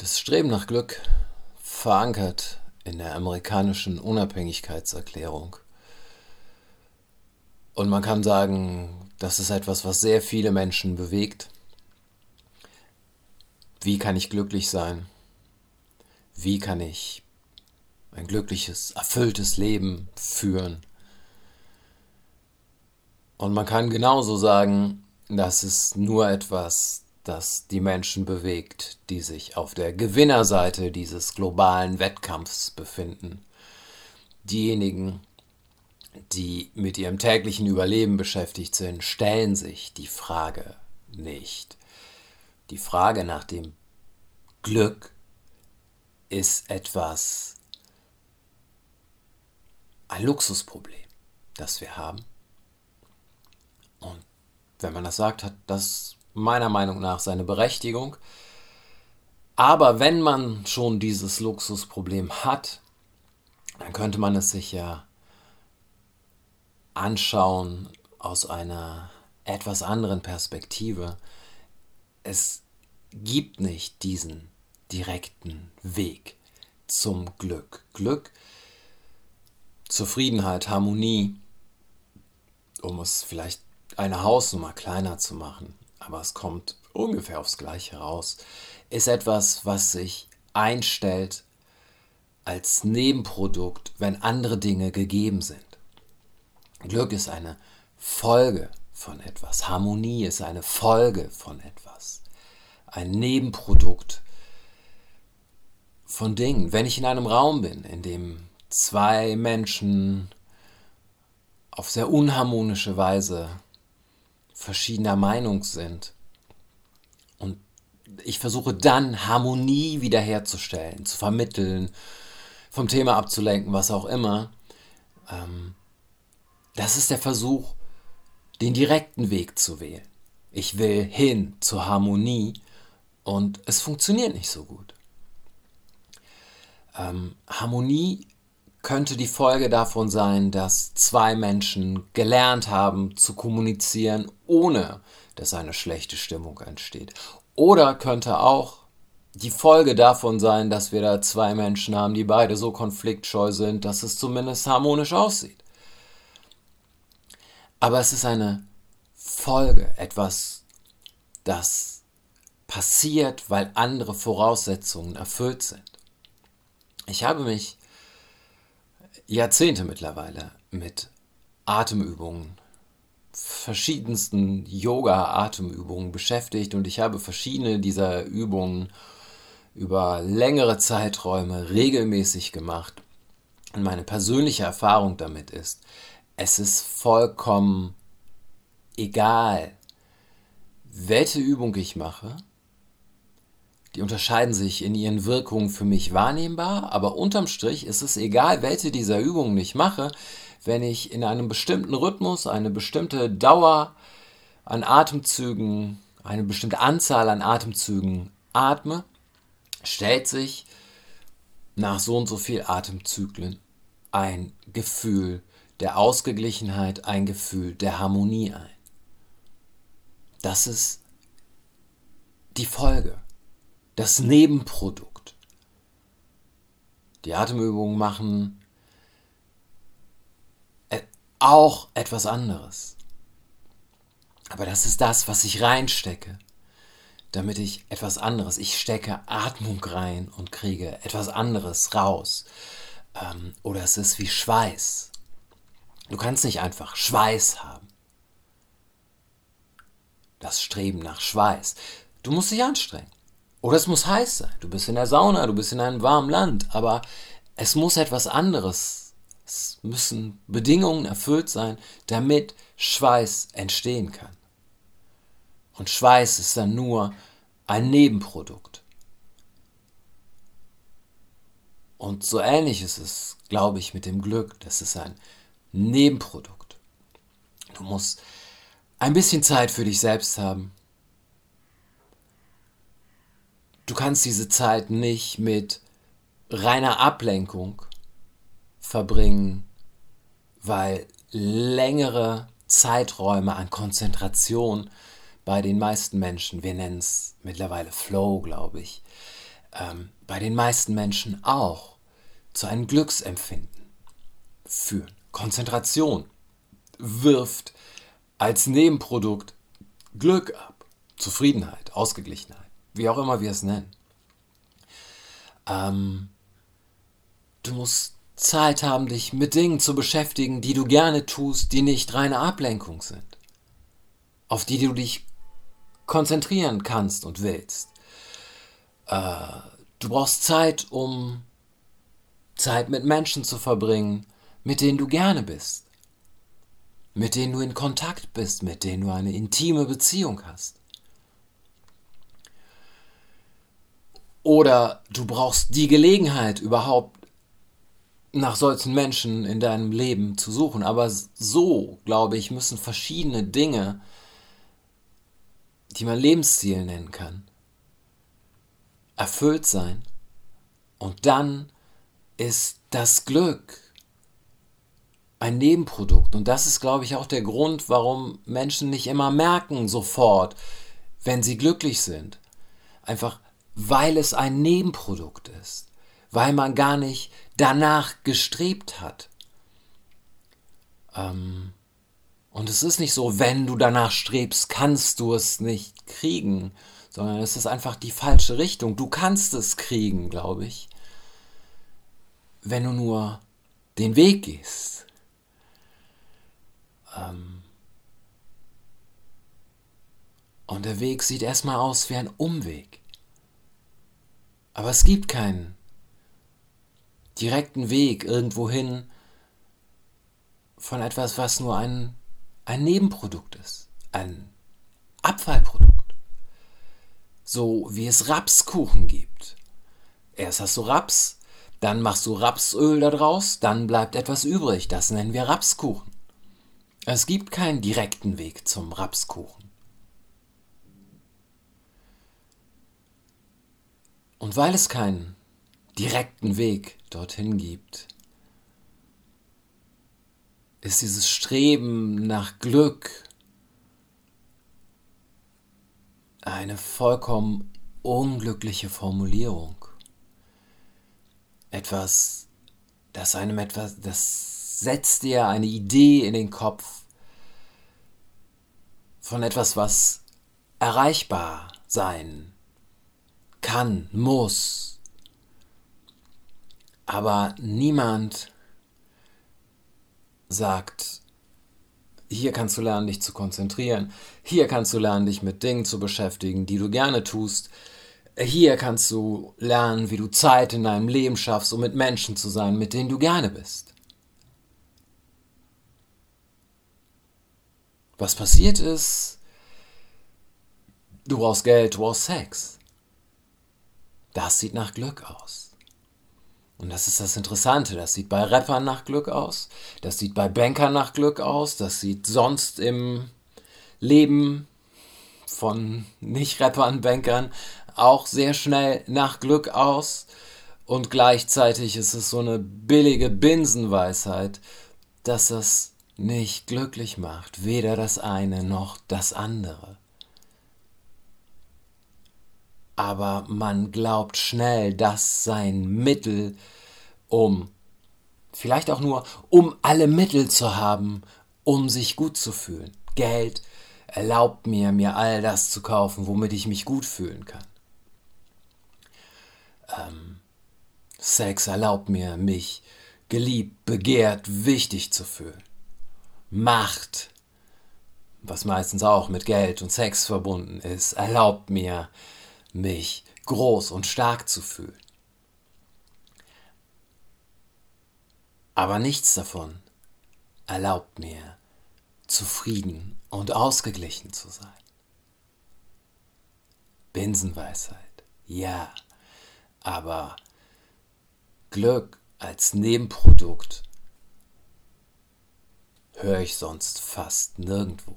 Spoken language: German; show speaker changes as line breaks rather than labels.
Das Streben nach Glück verankert in der amerikanischen Unabhängigkeitserklärung. Und man kann sagen, das ist etwas, was sehr viele Menschen bewegt. Wie kann ich glücklich sein? Wie kann ich ein glückliches, erfülltes Leben führen? Und man kann genauso sagen, das ist nur etwas, das die Menschen bewegt, die sich auf der Gewinnerseite dieses globalen Wettkampfs befinden. Diejenigen, die mit ihrem täglichen Überleben beschäftigt sind, stellen sich die Frage nicht. Die Frage nach dem Glück ist etwas, ein Luxusproblem, das wir haben. Und wenn man das sagt, hat das meiner Meinung nach seine Berechtigung. Aber wenn man schon dieses Luxusproblem hat, dann könnte man es sich ja anschauen aus einer etwas anderen Perspektive. Es gibt nicht diesen direkten Weg zum Glück. Glück, Zufriedenheit, Harmonie, um es vielleicht eine Hausnummer kleiner zu machen aber es kommt ungefähr aufs Gleiche raus, ist etwas, was sich einstellt als Nebenprodukt, wenn andere Dinge gegeben sind. Glück ist eine Folge von etwas. Harmonie ist eine Folge von etwas. Ein Nebenprodukt von Dingen. Wenn ich in einem Raum bin, in dem zwei Menschen auf sehr unharmonische Weise verschiedener Meinung sind. Und ich versuche dann Harmonie wiederherzustellen, zu vermitteln, vom Thema abzulenken, was auch immer. Ähm, das ist der Versuch, den direkten Weg zu wählen. Ich will hin zur Harmonie und es funktioniert nicht so gut. Ähm, Harmonie könnte die Folge davon sein, dass zwei Menschen gelernt haben zu kommunizieren, ohne dass eine schlechte Stimmung entsteht. Oder könnte auch die Folge davon sein, dass wir da zwei Menschen haben, die beide so konfliktscheu sind, dass es zumindest harmonisch aussieht. Aber es ist eine Folge, etwas, das passiert, weil andere Voraussetzungen erfüllt sind. Ich habe mich Jahrzehnte mittlerweile mit Atemübungen, verschiedensten Yoga-Atemübungen beschäftigt und ich habe verschiedene dieser Übungen über längere Zeiträume regelmäßig gemacht. Und meine persönliche Erfahrung damit ist, es ist vollkommen egal, welche Übung ich mache, die unterscheiden sich in ihren Wirkungen für mich wahrnehmbar, aber unterm Strich ist es egal, welche dieser Übungen ich mache, wenn ich in einem bestimmten Rhythmus eine bestimmte Dauer an Atemzügen, eine bestimmte Anzahl an Atemzügen atme, stellt sich nach so und so viel Atemzyklen ein Gefühl der Ausgeglichenheit, ein Gefühl der Harmonie ein. Das ist die Folge das Nebenprodukt. Die Atemübungen machen äh, auch etwas anderes. Aber das ist das, was ich reinstecke, damit ich etwas anderes, ich stecke Atmung rein und kriege etwas anderes raus. Ähm, oder es ist wie Schweiß. Du kannst nicht einfach Schweiß haben. Das Streben nach Schweiß. Du musst dich anstrengen. Oder es muss heiß sein. Du bist in der Sauna, du bist in einem warmen Land, aber es muss etwas anderes. Es müssen Bedingungen erfüllt sein, damit Schweiß entstehen kann. Und Schweiß ist dann nur ein Nebenprodukt. Und so ähnlich ist es, glaube ich, mit dem Glück. Das ist ein Nebenprodukt. Du musst ein bisschen Zeit für dich selbst haben. Du kannst diese Zeit nicht mit reiner Ablenkung verbringen, weil längere Zeiträume an Konzentration bei den meisten Menschen, wir nennen es mittlerweile Flow, glaube ich, ähm, bei den meisten Menschen auch zu einem Glücksempfinden führen. Konzentration wirft als Nebenprodukt Glück ab, Zufriedenheit, Ausgeglichenheit, wie auch immer wir es nennen. Ähm, du musst Zeit haben, dich mit Dingen zu beschäftigen, die du gerne tust, die nicht reine Ablenkung sind, auf die du dich konzentrieren kannst und willst. Äh, du brauchst Zeit, um Zeit mit Menschen zu verbringen, mit denen du gerne bist, mit denen du in Kontakt bist, mit denen du eine intime Beziehung hast. Oder du brauchst die Gelegenheit, überhaupt nach solchen Menschen in deinem Leben zu suchen. Aber so, glaube ich, müssen verschiedene Dinge, die man Lebensziel nennen kann, erfüllt sein. Und dann ist das Glück ein Nebenprodukt. Und das ist, glaube ich, auch der Grund, warum Menschen nicht immer merken sofort, wenn sie glücklich sind. Einfach weil es ein Nebenprodukt ist, weil man gar nicht danach gestrebt hat. Ähm, und es ist nicht so, wenn du danach strebst, kannst du es nicht kriegen, sondern es ist einfach die falsche Richtung. Du kannst es kriegen, glaube ich, wenn du nur den Weg gehst. Ähm, und der Weg sieht erstmal aus wie ein Umweg. Aber es gibt keinen direkten Weg irgendwohin von etwas, was nur ein, ein Nebenprodukt ist, ein Abfallprodukt. So wie es Rapskuchen gibt. Erst hast du Raps, dann machst du Rapsöl daraus, dann bleibt etwas übrig. Das nennen wir Rapskuchen. Es gibt keinen direkten Weg zum Rapskuchen. Und weil es keinen direkten Weg dorthin gibt, ist dieses Streben nach Glück eine vollkommen unglückliche Formulierung. Etwas, das einem etwas, das setzt dir eine Idee in den Kopf von etwas, was erreichbar sein kann, muss. Aber niemand sagt, hier kannst du lernen, dich zu konzentrieren. Hier kannst du lernen, dich mit Dingen zu beschäftigen, die du gerne tust. Hier kannst du lernen, wie du Zeit in deinem Leben schaffst, um mit Menschen zu sein, mit denen du gerne bist. Was passiert ist, du brauchst Geld, du brauchst Sex. Das sieht nach Glück aus. Und das ist das Interessante. Das sieht bei Rappern nach Glück aus. Das sieht bei Bankern nach Glück aus. Das sieht sonst im Leben von Nicht-Rappern, Bankern auch sehr schnell nach Glück aus. Und gleichzeitig ist es so eine billige Binsenweisheit, dass es nicht glücklich macht. Weder das eine noch das andere aber man glaubt schnell, das sein Mittel, um vielleicht auch nur, um alle Mittel zu haben, um sich gut zu fühlen. Geld erlaubt mir, mir all das zu kaufen, womit ich mich gut fühlen kann. Ähm, Sex erlaubt mir, mich geliebt, begehrt, wichtig zu fühlen. Macht, was meistens auch mit Geld und Sex verbunden ist, erlaubt mir, mich groß und stark zu fühlen. Aber nichts davon erlaubt mir, zufrieden und ausgeglichen zu sein. Binsenweisheit, ja, aber Glück als Nebenprodukt höre ich sonst fast nirgendwo.